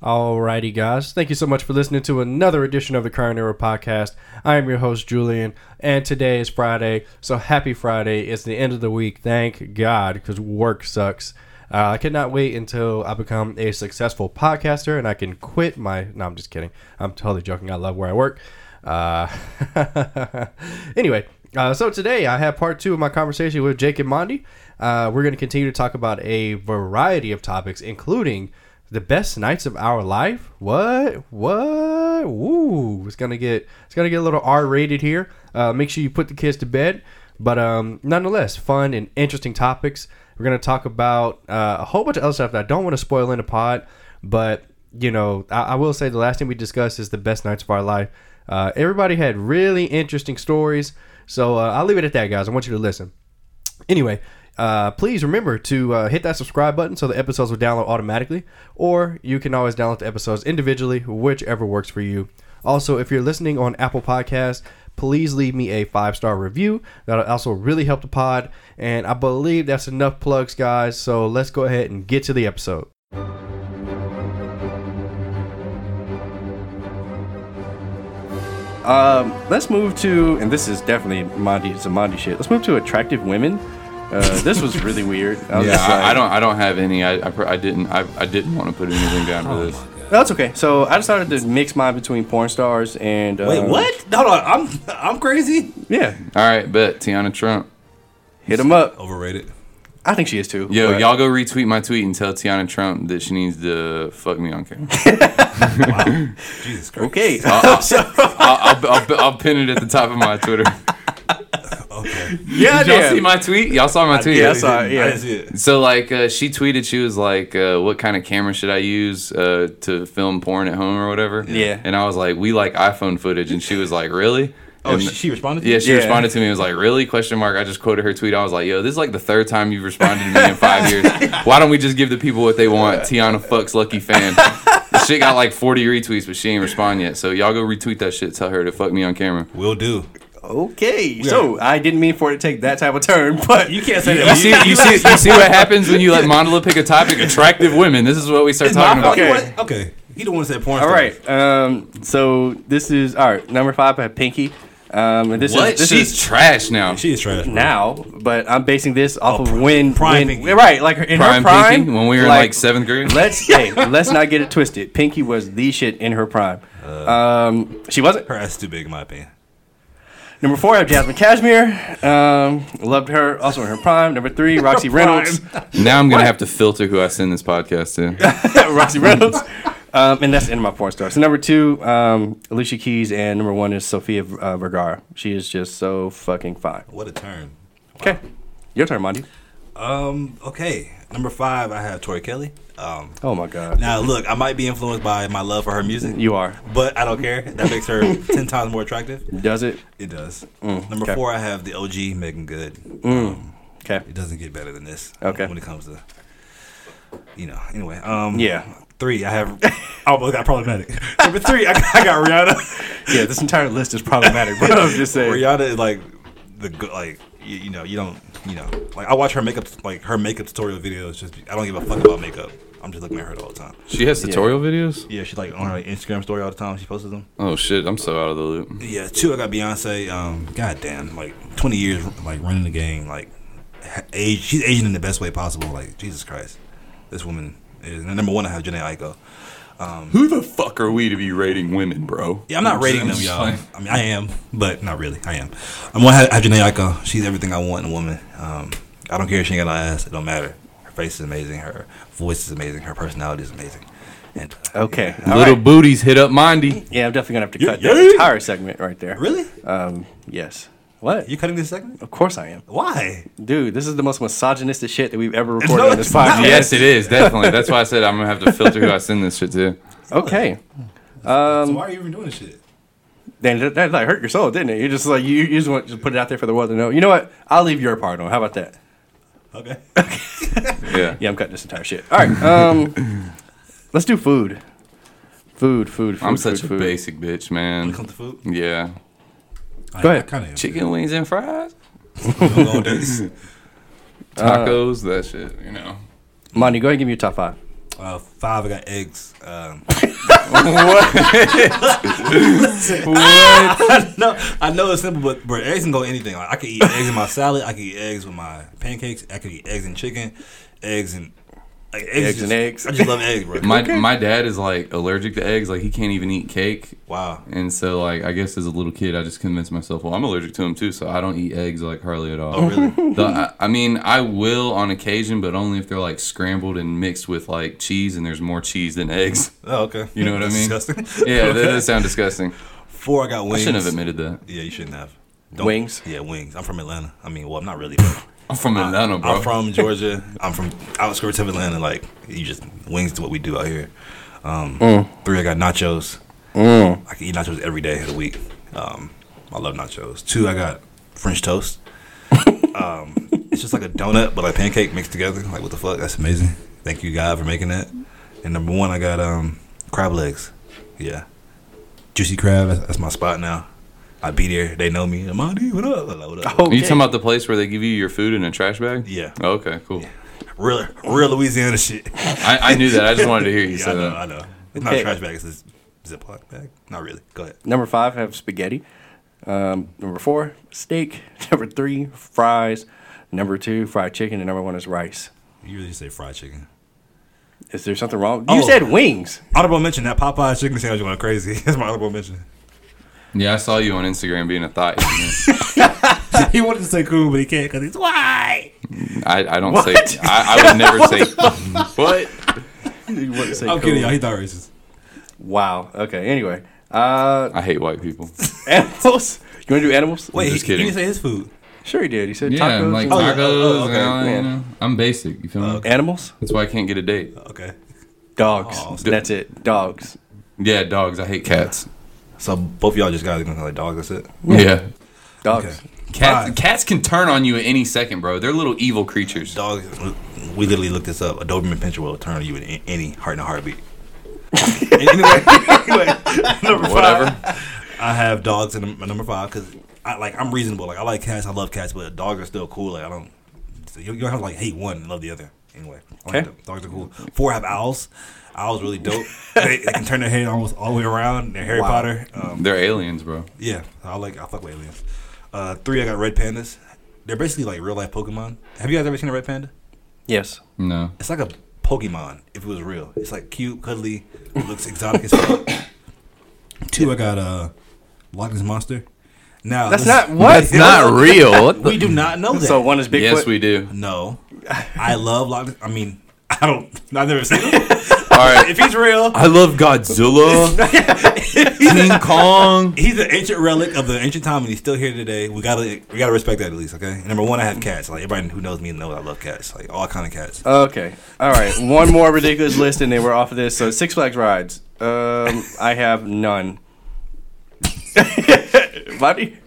Alrighty, guys. Thank you so much for listening to another edition of the Current Era Podcast. I am your host, Julian, and today is Friday. So happy Friday. It's the end of the week. Thank God, because work sucks. Uh, I cannot wait until I become a successful podcaster and I can quit my. No, I'm just kidding. I'm totally joking. I love where I work. Uh, anyway, uh, so today I have part two of my conversation with Jake and Mondy. Uh, we're going to continue to talk about a variety of topics, including the best nights of our life. What? What? Woo! It's gonna get it's gonna get a little R rated here. Uh, make sure you put the kids to bed. But um, nonetheless, fun and interesting topics. We're gonna talk about uh, a whole bunch of other stuff that I don't want to spoil in the pod. But you know, I, I will say the last thing we discussed is the best nights of our life. Uh, everybody had really interesting stories. So uh, I'll leave it at that, guys. I want you to listen. Anyway, uh, please remember to uh, hit that subscribe button so the episodes will download automatically, or you can always download the episodes individually, whichever works for you. Also, if you're listening on Apple Podcasts, please leave me a five star review. That'll also really help the pod. And I believe that's enough plugs, guys. So let's go ahead and get to the episode. Um, let's move to, and this is definitely Mondy, it's a Mondy shit. Let's move to attractive women. Uh, this was really weird. I was Yeah, just like- I, I don't. I don't have any. I, I, pr- I didn't. I, I didn't want to put anything down for this. That's okay. So I decided to mix mine between porn stars and. Uh, Wait, what? Hold on, I'm I'm crazy. Yeah, All right, bet Teanna Trump. hit them up. Overrated. I think she is too. Yo, but- y'all go retweet my tweet and tell Teanna Trump that she needs to fuck me on camera. Jesus Christ. Okay. I'll, I'll, I'll, I'll, I'll pin it at the top of my Twitter. Okay. yeah, Did y'all yeah. see my tweet? Y'all saw my tweet. yeah, I saw it, yeah. I see it. So like uh, she tweeted, she was like, uh, "What kind of camera should I use uh, to film porn at home or whatever?" Yeah. And I was like, "We like iPhone footage," and she was like, "Really?" Oh, And- she, she responded. To me? Yeah, she Yeah. responded to me. and was like, "Really?" Question mark. I just quoted her tweet. I was like, "Yo, this is like the third time you've responded to me in five years. Why don't we just give the people what they want?" Teanna fucks lucky fan. The shit got like 40 retweets, but she ain't respond yet. So y'all go retweet that shit. Tell her to fuck me on camera. Will do. Okay. So I didn't mean for it to take that type of turn, but You can't say that. You that. see, you see, you see what happens when you let Mandela pick a topic. Attractive women. This is what we start talking about. Okay. Okay. okay. He the one that said porn. all stars. right. Um. So this is all right. Number five. I have Pinky. Um. And this What? is this She's is trash now. She is trash. bro. now, but I'm basing this off Oh, of when prime when Pinky. right, like in prime, her prime Pinky when we were in like seventh grade. Let's hey, let's not get it twisted. Pinky was the shit in her prime. um, she wasn't. Her ass too big in my opinion. Number four, I have Jazmine Cashmere. Um, loved her, also in her prime. Number three, Roxy Reynolds. Now I'm gonna have to filter who I send this podcast to. Roxy Reynolds. Um, and that's the end of my porn star. So number two, um, Alicia Keys, and number one is Sofia uh, Vergara. She is just so fucking fine. What a turn. Okay, your turn, Mondy. Um. Okay. Number five, I have Tori Kelly. Um. Oh my god, Now look, I might be influenced by my love for her music, you are. but I don't care. That makes her ten times more attractive. Does it? It does. Mm, Number okay. four, I have the OG Meagan Good. Okay. It doesn't get better than this. Okay. When it comes to, you know. Anyway. Um. Yeah. Three, I have. I almost got problematic. Number three, I, I got Rihanna. Yeah, this entire list is problematic, but I'm just saying. Rihanna is like the good, like you, you know, you don't, you know, like I watch her makeup, like her makeup tutorial videos. Just I don't give a fuck about makeup. I'm just looking at her all the time. She has tutorial videos. Yeah, she's like on her Instagram story all the time. She posts them. Oh shit, I'm so out of the loop. Yeah, two. I got Beyonce. Um, goddamn, like 20 years, like running the game, like ha- age. She's aging in the best way possible. Like Jesus Christ, this woman is. And number one, I have Jhené Aiko. Who the fuck are we to be rating women, bro? Yeah, I'm not rating them, just y'all. I mean, I am, but not really. I am. I'm gonna have, have Jhené Aiko. She's everything I want in a woman. Um, I don't care if she ain't got no ass. It don't matter. Her face is amazing. Her voice is amazing. Her personality is amazing. And uh, Okay. all Little right. booties hit up Mindy. Yeah, I'm definitely gonna have to Yeah, cut that yeah. entire segment right there. really, Um. Yes. What? you cutting this segment? Of course I am. Why? Dude, this is the most misogynistic shit that we've ever recorded No, on this it's not. podcast. Yes, it is definitely. That's why I said I'm gonna have to filter who I send this shit to. Okay. so why are you even doing this shit? Then that, that like hurt your soul, didn't it? You just like you, you just want to put it out there for the world to know. You know what? I'll leave your part on. How about that? Okay. Yeah. Yeah, I'm cutting this entire shit. All right. Um, let's do food. Food, food, food. I'm food, such a food. basic bitch, When man. it comes to food, Yeah. Go ahead. Kind of Chicken wings and fries, Go on tacos, that shit. You know. Mondy, go ahead and give me your top five. Uh, five, I got eggs. Um, no, I know it's simple, but bro, eggs can go anything. Like I can eat eggs in my salad. I can eat eggs with my pancakes. I can eat eggs and chicken, eggs and like, eggs, Eggs just- and eggs. I just love eggs, bro. My my dad is like allergic to eggs. Like he can't even eat cake. wow. And so like I guess as a little kid, I just convinced myself, well, I'm allergic to them too, so I don't eat eggs like hardly at all. Oh, really? The, I, I mean, I will on occasion, but only if they're like scrambled and mixed with like cheese, and there's more cheese than eggs. Oh, okay. You know what I mean? Disgusting. Yeah, that does sound disgusting. Four, I got wings. I wings. shouldn't have admitted that. Yeah, you shouldn't have. Wings? Yeah, wings. I'm from Atlanta. I mean, well, I'm not really. But I'm from Atlanta, bro. I'm from Georgia. I'm from outskirts of Atlanta. Like you just wings to what we do out here. Um, Three, I got nachos. Mm. I can eat nachos every day of the week. Um, I love nachos. Two, I got French toast. um, it's just like a donut, but like pancake mixed together. Like what the fuck? That's amazing. Thank you, God, for making that. And number one, I got um, crab legs. Yeah, juicy crab. That's my spot now. I be there. They know me. Amadi, what up? Like, what up? Are you talking about the place where they give you your food in a trash bag? Yeah. Oh, okay, cool. Real, real Louisiana shit. I, I knew that. I just wanted to hear you Yeah, say I know, that. I know. It's not a trash bag. It's a Ziploc bag. Not really. Go ahead. Number five, have spaghetti. Um, number four, steak. Number three, fries. Number two, fried chicken. And number one is rice. You really say fried chicken. Is there something wrong? You Oh. said wings. Honorable mention that Popeye chicken sandwich went crazy. That's my honorable mention. Yeah, I saw you on Instagram being a thought. He wanted to say cool, but he can't because he's white. I don't say. I, I would never say. what? You wouldn't say I'm cool. kidding, y'all. He thought racist. Wow. Okay. Anyway, uh, I hate white people. animals. You want to do animals? just Wait, he, he kidding. didn't say his food. Sure, he did. He said Yeah, tacos. like and- Oh, yeah. tacos. Oh, okay. and all Yeah. you know? I'm basic. You feel me? animals. That's why I can't get a date. Okay. Dogs. Oh, That's it. Dogs. Yeah, dogs. I hate cats. So both of y'all just got like dogs. That's it. Yeah. Dogs. Okay. Cats, Five. cats can turn on you at any second, bro. They're little evil creatures. Dogs. We literally looked this up. A Doberman Pinscher will turn on you in a- any heart in a heartbeat. anyway, anyway, number Whatever. five. I have dogs in my number five because I like I'm reasonable. Like I like cats, I love cats, but dogs are still cool. Like I don't. So you, you don't have to like hate one and love the other. Anyway, I like Okay. dogs are cool. Four have owls. Owls really dope. they, they can turn their head almost all the way around. They're Harry Wow. Potter. Um, They're aliens, bro. yeah, I like I fuck with aliens. Uh, three I got red pandas. They're basically like real life Pokemon. Have you guys ever seen a red panda? Yes. No. It's like a Pokemon if it was real. It's like cute, cuddly, looks exotic as fuck. Two, I got uh, Loch Ness monster. Now That's this- not what. That's not real. We do not know that. So one is Bigfoot. yes, we do. no, I love Loch. Ness. I mean, I don't. I've never seen him. All right. if he's real, I love Godzilla, King Kong. he's an ancient relic of the ancient time, and he's still here today. We gotta we gotta respect that at least. Okay. Number one, I have cats. Like everybody who knows me knows I love cats. Like all kind of cats. Okay. All right. One more ridiculous list, and then we're off of this. So Six Flags rides. Um, I have none. Bobby.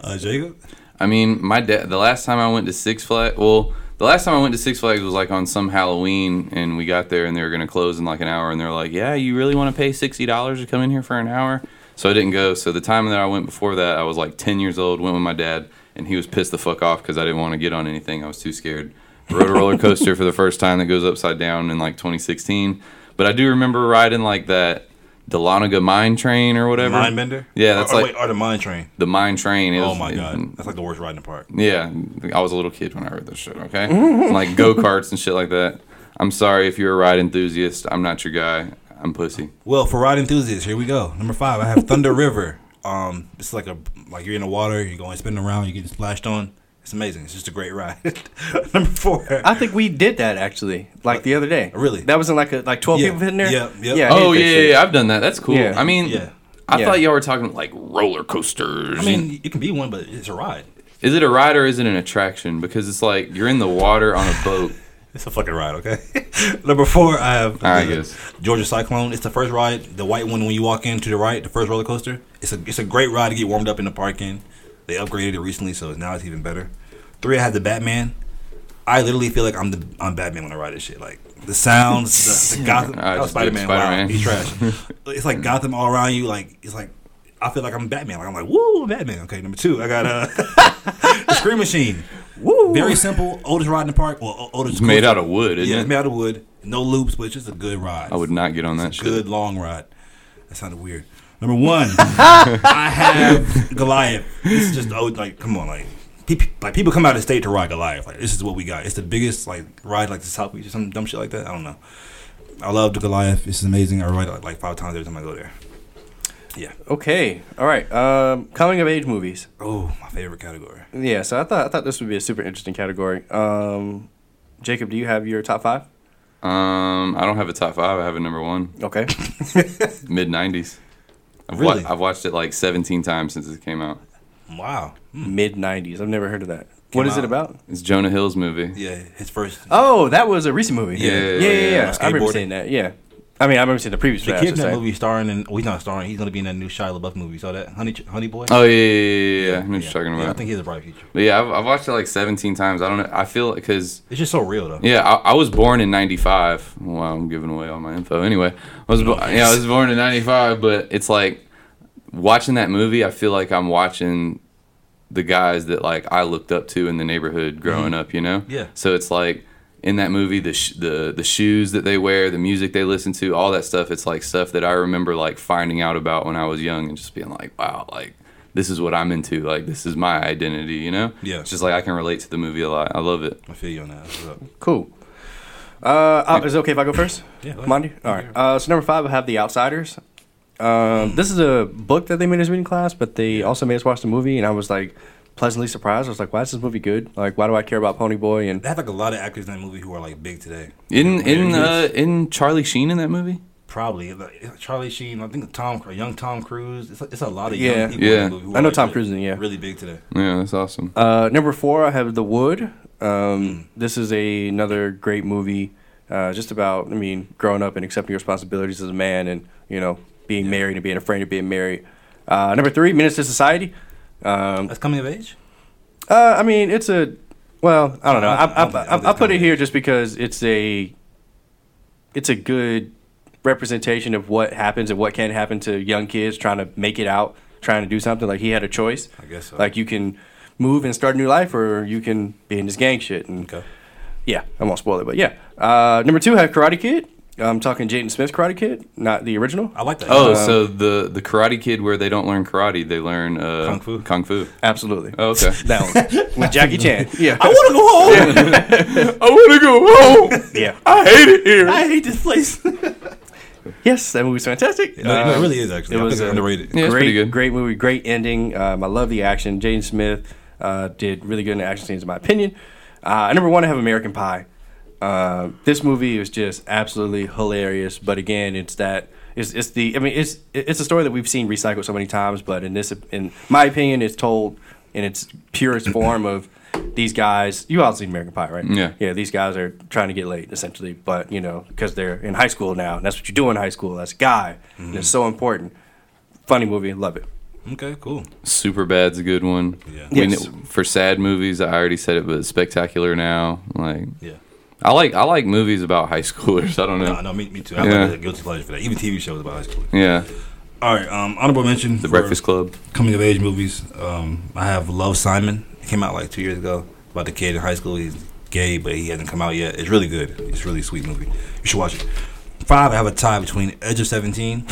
Uh, Jacob. I mean, my dad. The last time I went to Six Flags, well, the last time I went to Six Flags was like on some Halloween, and we got there and they were gonna close in like an hour, and they're like, "Yeah, you really want to pay sixty dollars to come in here for an hour?" So I didn't go. So the time that I went before that, I was like ten years old. Went with my dad, and he was pissed the fuck off because I didn't want to get on anything. I was too scared. Rode a roller coaster for the first time that goes upside down in like 2016, but I do remember riding like that Dahlonega mine train or whatever. Mindbender. Yeah, that's or, or like wait, or the mine train. the mine train. It Oh was- my it- god, that's like the worst riding part. yeah, I was a little kid when I heard this shit. Okay, like go karts and shit like that. I'm sorry if you're a ride enthusiast. I'm not your guy. I'm pussy. Well, for ride enthusiasts, here we go. Number five, I have Thunder River. Um, it's like a like you're in the water, you're going spinning around, you're getting splashed on. It's amazing. It's just a great ride. Number four, I think we did that actually, like the other day. Really? That wasn't like a like twelve Yeah. people hitting there. Yeah, yep. Yeah. Oh yeah, yeah, yeah, I've done that. That's cool. Yeah. I mean, Yeah. I Yeah. thought y'all were talking like roller coasters. I mean, it can be one, but it's a ride. is it a ride or is it an attraction? Because it's like you're in the water on a boat. It's a fucking ride, okay? Number four, I have I the guess. Georgia Cyclone. It's the first ride, the white one when you walk in to the right, the first roller coaster. It's a it's a great ride to get warmed up in the park in. They upgraded it recently, so now it's even better. Three, I have the Batman. I literally feel like I'm the I'm Batman when I ride this shit. Like the sounds, the, the Gotham. Oh, Spider Man, Wow, he's trash. it's like Gotham all around you. Like it's like I feel like I'm Batman. Like I'm like woo, Batman. Okay, number two, I got uh, the Scream Machine. Woo. Very simple. Oldest ride in the park. Well, oldest. It's made out of wood, isn't Yeah, it? it's made out of wood. No loops, but it's just a good ride. I would not get on that It's a shit. good long ride. That sounded weird. Number one, I have Goliath. This is just oh, like come on, like people like people come out of state to ride Goliath. Like this is what we got. It's the biggest like ride like the South Beach or some dumb shit like that. I don't know. I love the Goliath. This is amazing. I ride it like five times every time I go there. Yeah. Okay. All right. Um, coming of age movies. Oh, my favorite category. Yeah. So I thought I thought this would be a super interesting category. Um, Jacob, do you have your top five? Um, I don't have a top five. I have a number one. Okay. Mid '90s. I've, Really? wa- I've watched it like 17 times since it came out. Wow. Hmm. Mid '90s. I've never heard of that. What is it out. about? It's Jonah Hill's movie. Yeah, his first. Oh, that was a recent movie. Yeah, yeah, yeah. yeah, yeah, yeah. I remember Skateboarding. seeing that. Yeah. I mean, I remember seeing the previous. the kid in that movie starring in. Well, he's not starring. He's gonna be in that new Shia LaBeouf movie. You saw that, Honey Honey Boy. Oh yeah, yeah, yeah, yeah. yeah. I know what you're talking Yeah, I think he has a bright future. But yeah, I've, I've watched it like 17 times. I don't know. I feel because It's just so real though. yeah, I, I was born in '95. Wow, I'm giving away all my info. Anyway, I was bo- yeah, I was born in '95. But it's like watching that movie. I feel like I'm watching the guys that like I looked up to in the neighborhood growing mm-hmm. up. You know. Yeah. So it's like in that movie, the sh- the the shoes that they wear, the music they listen to, all that stuff. It's like stuff that I remember like finding out about when I was young and just being like, wow, like this is what I'm into. Like this is my identity. You know. Yeah. It's just like I can relate to the movie a lot. I love it. I feel you on that. Cool. Uh, uh, is it okay if I go first? Yeah, go ahead. All right. Uh, so number five, I have The Outsiders. Um, this is a book that they made us read in class, but they also made us watch the movie, and I was like pleasantly surprised. I was like, why is this movie good? Like, why do I care about Pony Boy? And They have like a lot of actors in that movie who are like big today. In Yeah, in uh in Charlie Sheen in that movie? Probably like, Charlie Sheen. I think Tom, young Tom Cruise. It's, it's a lot of Yeah. young Yeah. in who I know like, Tom really- Cruise in yeah. really big today. Yeah, that's awesome. Uh, number four, I have The Wood. Um, this is a, another great movie, uh, just about, I mean, growing up and accepting your responsibilities as a man and, you know, being married and being afraid of being married. Uh, number three, Menace to Society. Um, That's coming of age. uh, I mean, it's a, well, I don't know. I, I I, I I, I put it here just because it's a, it's a good representation of what happens and what can happen to young kids trying to make it out, trying to do something. Like he had a choice. I guess so. Like you can move and start a new life, or you can be in this gang shit. And Okay. yeah, I won't spoil it, but yeah. Uh, number two, I have Karate Kid. I'm talking Jaden Smith Karate Kid, not the original. I like that. Oh, Uh, so the the Karate Kid where they don't learn karate, they learn uh, Kung fu. Kung fu. Absolutely. Oh, okay. That one with Jackie Chan. Yeah, I want to go home. I want to go home. yeah. I hate it here. I hate this place. Yes, that movie's fantastic. no, no, it Um, really is actually. it I was, think it's uh, underrated. Yeah, great, pretty good. great movie, great ending. Um, I love the action. Jaden Smith uh, did really good in the action scenes, in my opinion. Uh, number one, I have American Pie. Uh, this movie is just absolutely hilarious. But again, it's that it's, it's the I mean it's it's a story that we've seen recycled so many times. But in this, in my opinion, it's told in its purest form of these guys. You all seen American Pie, right? Yeah. Yeah. These guys are trying to get laid essentially, but you know because they're in high school now, and that's what you do in high school That's a guy, and it's so important. Funny movie, love it. Okay, cool. Super bad's a good one. Yeah. Yes. kn- for sad movies, I already said it, but spectacular now. Like Yeah. I like I like movies about high schoolers. I don't know. No, no, me, me too. I Yeah. like a guilty pleasure for that. Even TV shows about high school. Yeah, All right, um, honorable mention. The Breakfast Club. coming of age movies. Um, I have Love Simon. It came out like two years ago. About the kid in high school. He's gay, but he hasn't come out yet. It's really good. It's a really sweet movie. You should watch it. Five. I have a tie between Edge of Seventeen,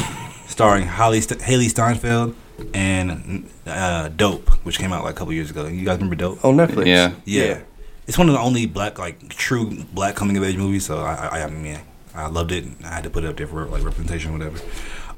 starring Holly St- Hailee Steinfeld, and uh, Dope, which came out like a couple years ago. You guys remember Dope? On Netflix. Yeah. Yeah. It's one of the only black, like true black coming of age movies. So I, I, I mean, I loved it. I had to put it up there for like representation, or whatever.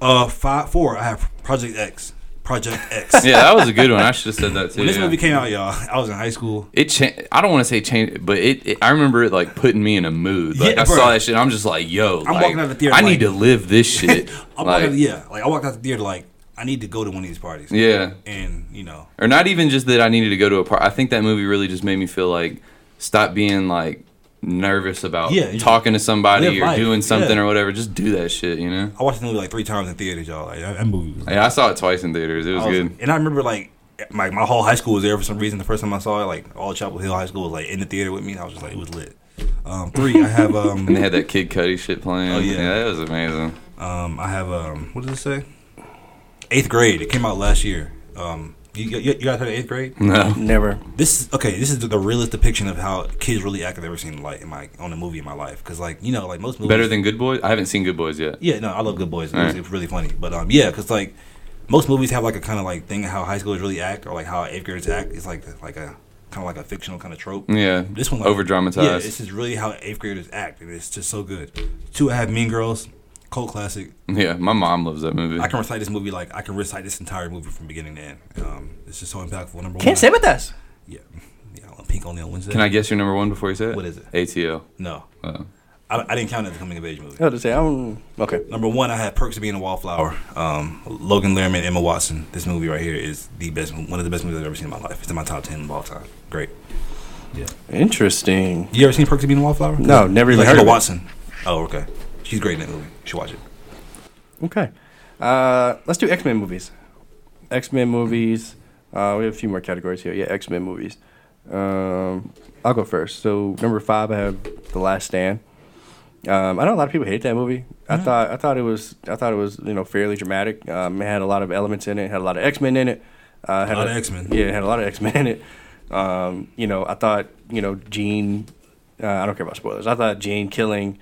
Uh, five, four. I have Project X. Project X. Yeah, that was a good one. I should have said that too. When this yeah. movie came out, y'all, I was in high school. it cha- I don't want to say change, but it, it. I remember it like putting me in a mood. Like Yeah, I bro. saw that shit. I'm just like, yo, I'm like, walking out the theater I like- need to live this shit. I'm like, walking, yeah, like I walked out the theater like I need to go to one of these parties. yeah, and you know, or not even just that I needed to go to a party. I think that movie really just made me feel like stop being like nervous about Yeah, talking to somebody or life. doing something Yeah. or whatever. Just do that shit, you know. I watched the movie like three times in theaters, y'all. Like that movie was. Yeah, I saw it twice in theaters. It was, was- good. And I remember like my my whole high school was there for some reason. The first time I saw it, like all Chapel Hill High School was like in the theater with me. And I was just like, it was lit. Um, three, I have um, And they had that Kid Cudi shit playing. Oh, yeah. yeah, that was amazing. Um, I have um, what does it say? Eighth grade. It came out last year. Um, You, you, you guys heard of eighth grade? No. Never. This is okay. This is the, the realest depiction of how kids really act I've ever seen like in my on a movie in my life. Because like you know like most movies Better than Good Boys? I haven't seen Good Boys yet. Yeah, no, I love Good Boys. It was, Alright. it really funny. But um, yeah, because like most movies have like a kind of like thing of how high schoolers really act, or like how eighth graders act. It's like like a kind of like a fictional kind of trope. Yeah. This one like, over dramatized. Yeah, this is really how eighth graders act, and it's just so good. Two, I have Mean Girls, cult classic. Yeah, my mom loves that movie. I can recite this movie like I can recite this entire movie from beginning to end. Um, it's just so impactful. Number one, Can't sit with us. Yeah, yeah. I'm Pink only on Wednesday. Can I guess your number one before you say it? What is it? ATL. No, Oh. I, I didn't count it as a coming of age movie. I was to say, I'm okay. Number one, I had Perks of Being a Wallflower. Um, Logan Lerman, Emma Watson. This movie right here is the best, one of the best movies I've ever seen in my life. It's in my top ten of all time. Great. Yeah. Interesting. You ever seen Perks of Being a Wallflower? No, never even like heard Emma of it. Watson. Oh, okay. She's great in that movie. You should watch it. Okay. Uh, let's do X Men movies. X Men movies. Uh, we have a few more categories here. Yeah, X Men movies. Um, I'll go first. So number five, I have The Last Stand. Um, I know a lot of people hate that movie. I thought I thought it was I thought it was you know fairly dramatic. Um, it had a lot of elements in it. it had a lot of X Men in it. Uh, had A lot of X-Men. Yeah, it had a lot of X Men in it. Um, you know, I thought you know Jean. Uh, I don't care about spoilers. I thought Jean killing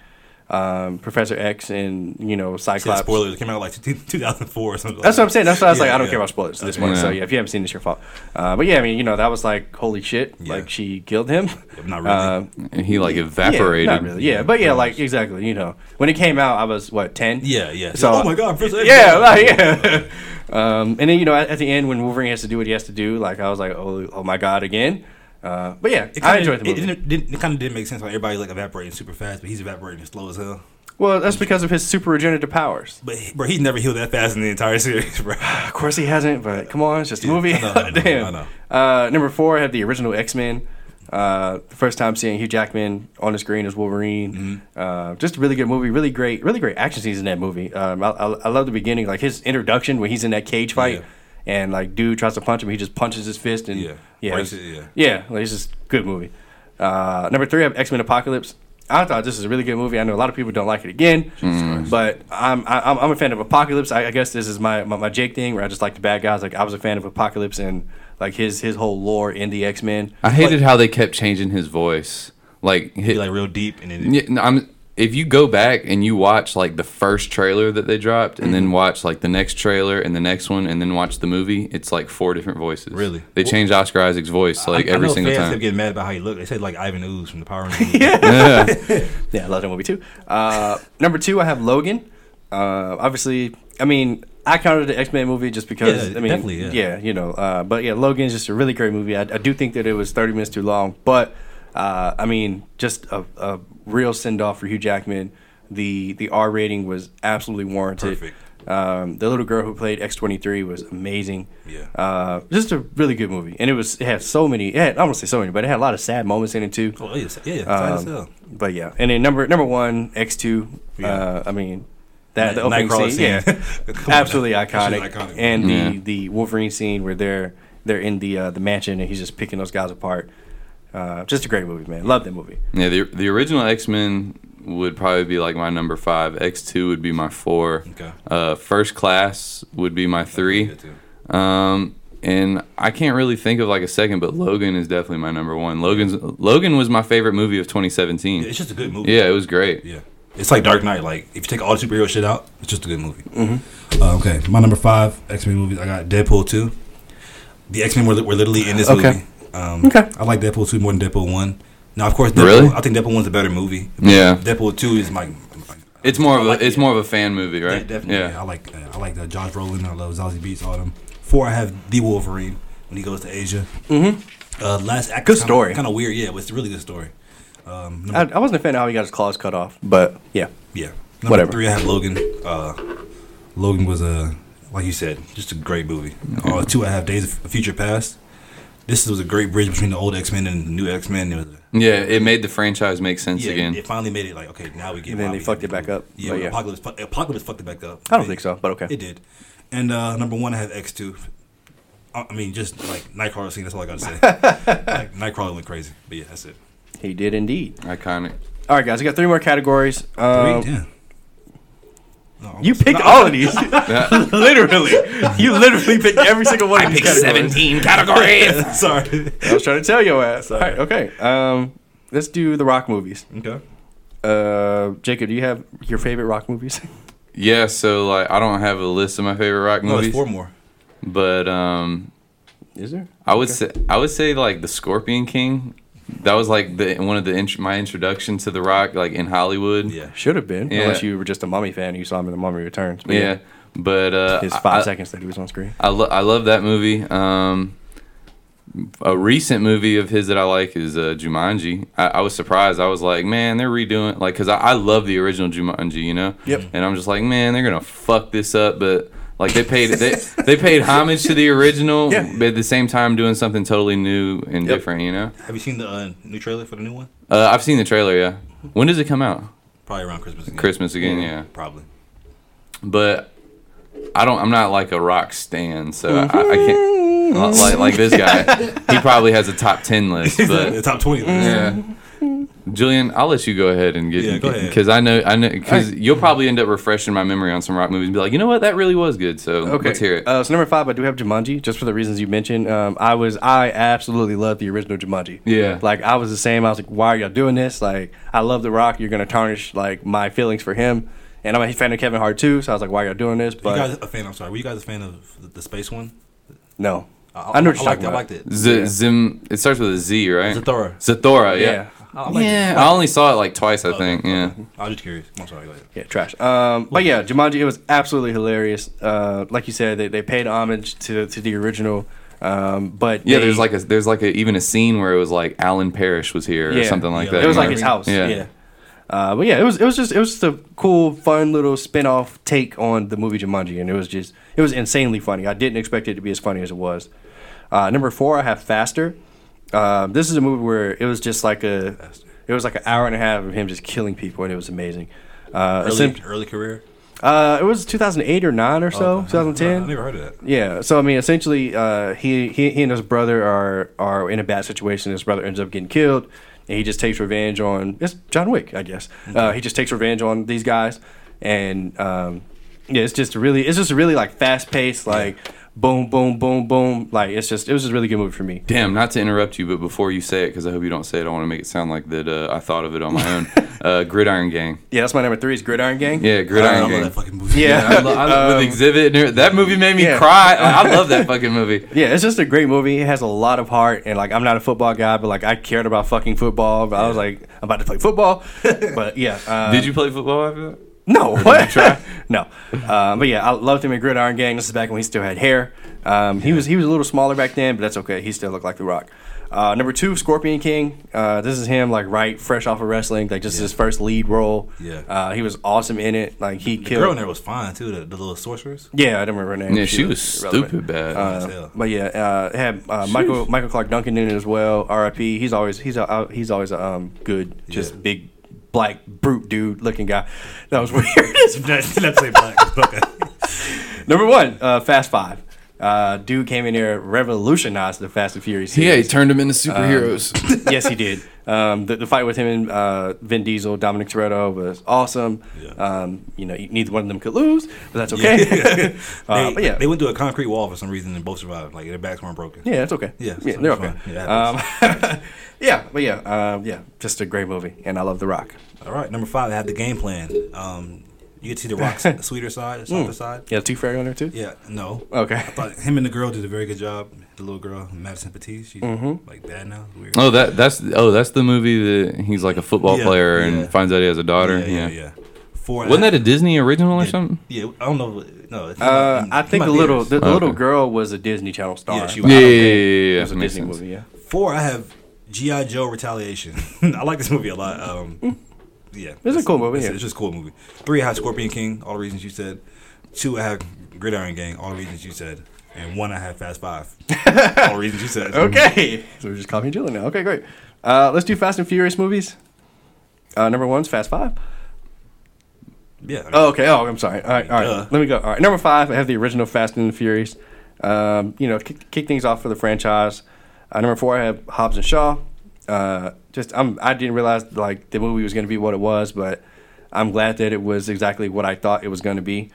um, Professor X and you know See, that Cyclops. spoilers. It came out like 2004 or something. That's what I'm saying. That's why I was like, I don't yeah. care about spoilers to this Okay. point. So Yeah. yeah, if you haven't seen this, your fault. Uh, but yeah, I mean, you know, that was like holy shit. Yeah. Like she killed him. Yeah, not really. Uh, And he like evaporated. Yeah, not really. Yeah, but yeah, like exactly. You know, when it came out, I was what ten. yeah, yeah. So- oh my God, Professor X. Yeah, like, yeah. um, and then you know, at, at the end when Wolverine has to do what he has to do, like I was like, oh, oh my god, again. Uh, but yeah, It I enjoyed the it, movie. didn't, didn't, it kind of didn't make sense. why everybody like evaporating super fast, but he's evaporating slow as hell. well, that's because of his super regenerative powers. But he- bro, he's never healed that fast in the entire series, bro. Of course he hasn't, but come on, it's just a Yeah, movie. I know, I know, Damn. I know. Uh, number four, I have the original X Men. Uh, the first time seeing Hugh Jackman on the screen as Wolverine. Mm-hmm. Uh, just a really good movie. Really great, really great action scenes in that movie. Um, I, I, I love the beginning, like his introduction when he's in that cage fight, Yeah. And like dude tries to punch him, he just punches his fist and Yeah. yeah, Breaks it, yeah. yeah, like, it's just a good movie. Uh, number three, I have X Men Apocalypse. I thought this is a really good movie. I know a lot of people don't like it again, but I'm I- I'm, I'm a fan of Apocalypse. I, I guess this is my, my my Jake thing where I just like the bad guys. Like I was a fan of Apocalypse and like his his whole lore in the X Men. I hated how they kept changing his voice. Like, hit, like real deep, and then yeah, no, I'm, if you go back and you watch like the first trailer that they dropped, and Mm-hmm. then watch like the next trailer and the next one, and then watch the movie, it's like four different voices. Really? They changed Oscar Isaac's voice like I, I every know single fans time. kept getting mad about how he looked. They said like Ivan Ooze from the Power Rangers. Yeah, I love that movie too. Uh, number two, I have Logan. Uh, obviously, I mean, I counted the X Men movie just because. Yeah, I mean, definitely, yeah. you know. Uh, but yeah, Logan is just a really great movie. I, I do think that it was thirty minutes too long, but uh, I mean, just a, a real send off for Hugh Jackman. The the R rating was absolutely warranted. Perfect. Um, the little girl who played X twenty three was amazing. Yeah. Uh, just a really good movie, and it was it had so many. It had, I don't want to say so many, but it had a lot of sad moments in it too. Oh yeah, yeah, yeah. sad Um. But yeah, and then number number one, X two. Yeah. Uh, I mean, that the opening Nightcrawler scene, yeah, scene. Come on, absolutely that- that iconic. iconic. And Yeah. the the Wolverine scene where they're they're in the uh, the mansion and he's just picking those guys apart. Uh, just a great movie, man. Love that movie. Yeah, the the original X Men would probably be like my number five. X two would be my four. Okay. Uh, First Class would be my three. Um, and I can't really think of like a second, but Logan is definitely my number one. Logan's Logan was my favorite movie of 2017. Yeah, it's just a good movie. Yeah, it was great. Yeah. It's like Dark Knight. Like if you take all the superhero shit out, it's just a good movie. Uh, okay, my number five X Men movies. I got Deadpool two. The X Men were, were literally in this Okay. movie. Um, Okay. I like Deadpool two more than Deadpool one. Now, of course, Deadpool, Really? I think Deadpool one's a better movie. Yeah. Deadpool two is my. It's more of I like a it's it. more of a fan movie, Yeah, right? definitely. Yeah. Yeah. I like uh, I like the Josh Brolin. I love Zazie Beetz. All them. Four, I have the Wolverine when he goes to Asia. Mm-hmm. Uh, last act. Good story. Kind of weird, yeah, but it's a really good story. Um, I, number, I wasn't a fan of how he got his claws cut off, but yeah, yeah. Number whatever. Three, I have Logan. Uh, Logan was a like you said, just a great movie. Uh, two, I have Days of Future Past. This was a great bridge between the old X Men and the new X Men. It was a, Yeah, it made the franchise make sense yeah, again. it finally made it like okay, now we get. And then why they fucked it back these up, movies. Yeah, yeah. Apocalypse, Apocalypse fucked it back up. I don't think so, but okay. It did. And uh, number one, I have X two. I I mean, just like Nightcrawler scene. That's all I got to say. like, Nightcrawler went crazy, but yeah, that's it. He did indeed. Iconic. All right, guys, I got three more categories. Three, Um, yeah. No, You picked no, all of these. Literally, you literally picked every single one. of these categories. categories. Sorry. I was trying to tell your ass. All right, okay. Um, let's do the Rock movies. Okay. Uh, Jacob, do you have your favorite Rock movies? yeah, so like I don't have a list of my favorite rock No, movies, it's four more. but um, Is there? I would say I would say like the Scorpion King. That was like the one of the int- my introduction to the Rock, like in Hollywood. Yeah. Should have been, Yeah. unless you were just a Mummy fan and you saw him in the Mummy Returns. But yeah. But uh, his five I, seconds that he was on screen. I, lo- I love that movie. Um, a recent movie of his that I like is uh, Jumanji. I, I was surprised. I was like, man, they're redoing like because I, I love the original Jumanji, you know. Yep. And I'm just like, man, they're gonna fuck this up, but. Like they paid they, they paid homage to the original, Yeah. but at the same time doing something totally new and Yep. different. You know, Have you seen the uh, new trailer for the new one? uh, I've seen the trailer. Yeah, when does it come out? Probably around Christmas. Again. Christmas again. Yeah, Probably. but I don't. I'm not like a rock stan, so I, I can't. Like like this guy, he probably has a top ten list. the But top twenty. yeah, Julian, I'll let you go ahead and get Yeah, go ahead. because I know I know because you'll probably end up refreshing my memory on some rock movies and be like, you know what, that really was good. So Okay. let's hear it. Uh, so number five, I do have Jumanji, just for the reasons you mentioned. Um, I was, I absolutely loved the original Jumanji. Yeah. Like I was the same. I was like, why are y'all doing this? Like I love The Rock. You're gonna tarnish like my feelings for him. And I'm a fan of Kevin Hart too. So I was like, why are y'all doing this? you guys a fan? I'm sorry. Were you guys a fan of the, the space one? no, I, I know what you're I liked talking it. I about. liked it. Z- yeah. Zim, it starts with a Z, right? Zathura. Zathora, yeah. yeah. I liked Yeah, it. I only saw it like twice, I think. Yeah. I was just curious. I'm sorry. Go ahead. Yeah, trash. Um, but yeah, Jumanji, it was absolutely hilarious. Uh, like you said, they, they paid homage to, to the original. Um, but Yeah, they- there's like a there's like a even a scene where it was like Alan Parrish was here or something like Yeah, that. it was like know? his house. Yeah. Yeah. Uh, but yeah, it was it was just it was just a cool, fun little spin-off take on the movie Jumanji, and it was just it was insanely funny. I didn't expect it to be as funny as it was. Uh, number four, I have Faster. Um, this is a movie where it was just like a it was like an hour and a half of him just killing people, and it was amazing. Uh, Early, early career. uh, it was 2008 or nine or so, Okay. 2010. I never heard of that. Yeah. So I mean, essentially, uh, he, he he and his brother are are in a bad situation. His brother ends up getting killed, and he just takes revenge on it's John Wick, I guess. Uh, he just takes revenge on these guys, and um, yeah, it's just really it's just really like fast paced like boom boom boom boom like it's just it was just a really good movie for me. Damn, not to interrupt you, but before you say it, because I hope you don't say it, I want to make it sound like that uh, I thought of it on my own. uh, Gridiron Gang. Yeah, that's my number three is Gridiron Gang. Yeah, I Gridiron love Gang. that fucking movie. Yeah. I lo- I lo- Um, with Xzibit, that movie made me yeah. cry. I, I love that fucking movie. Yeah, it's just a great movie. It has a lot of heart, and like I'm not a football guy, but like I cared about fucking football. But I was like, I'm about to play football. but yeah, uh, Did you play football after that? No, what? no, um, but yeah, I loved him in Gridiron Gang. This is back when he still had hair. Um, He was he was a little smaller back then, but that's okay. He still looked like The Rock. Uh, number two, Scorpion King. Uh, this is him, like right fresh off of wrestling, like just his first lead role. Yeah. uh, he was awesome in it. Like he The killed. girl in there was fine too. The, the little sorceress. Yeah, I don't remember her name. Yeah, she was irrelevant. stupid bad. Uh, but yeah, uh, had uh, Michael Michael Clarke Duncan in it as well. R.I.P. He's always he's a, uh, he's always a um, good, just Yeah. big black brute dude looking guy. That was weird. Let's say black. Okay. Number one, uh, Fast Five. Uh, dude came in here revolutionized the Fast and Furious. yeah, he turned them into superheroes. yes, he did. Um, the, the fight with him and uh, Vin Diesel, Dominic Toretto was awesome. Yeah. Um, you know, neither one of them could lose, but that's okay. uh, they, but yeah, they went to a concrete wall for some reason and both survived. Like their backs weren't broken. yeah, that's okay. Yeah, yeah, so they're okay. fine. Yeah, um, yeah, but yeah, um, yeah, just a great movie, and I love The Rock. All right, number five. I had the game plan. You get to see the rock's sweeter side, the softer side. Yeah, Two Fairy on there too. Yeah, no. Okay. I thought him and the girl did a very good job. The little girl, Madison Pettis, she's Mm-hmm. like bad now. Weird. oh, that that's oh that's the movie that he's like a football Yeah, player yeah. and finds out he has a daughter. yeah, Yeah, yeah, yeah. Four. Wasn't that a Disney original or yeah, something? Yeah, I don't know. No, it's Uh, I think might the little the, the Okay. little girl was a Disney Channel star. Yeah, she was. Yeah, yeah, think yeah, yeah, It was a Disney sense. movie. Yeah. Four, I have GI Joe Retaliation. I like this movie a lot. Um, yeah, It's a cool movie, It's, yeah. it's just a cool movie. Three, I have Scorpion King. All the reasons you said. Two, I have Gridiron Gang. All the reasons you said. And one, I have Fast Five. all the reasons you said. Okay, so we're just calling you Julian now. Okay, great. Uh, let's do Fast and Furious movies. Uh, number one's Fast Five. Yeah. I mean, Oh, okay. Oh, I'm sorry. All right, all right. Duh. Let me go. All right, number five. I have the original Fast and the Furious. Um, you know, kick, kick things off for the franchise. Uh, number four, I have Hobbs and Shaw. Uh, just I'm I didn't realize like the movie was going to be what it was, but I'm glad that it was exactly what I thought it was going to be.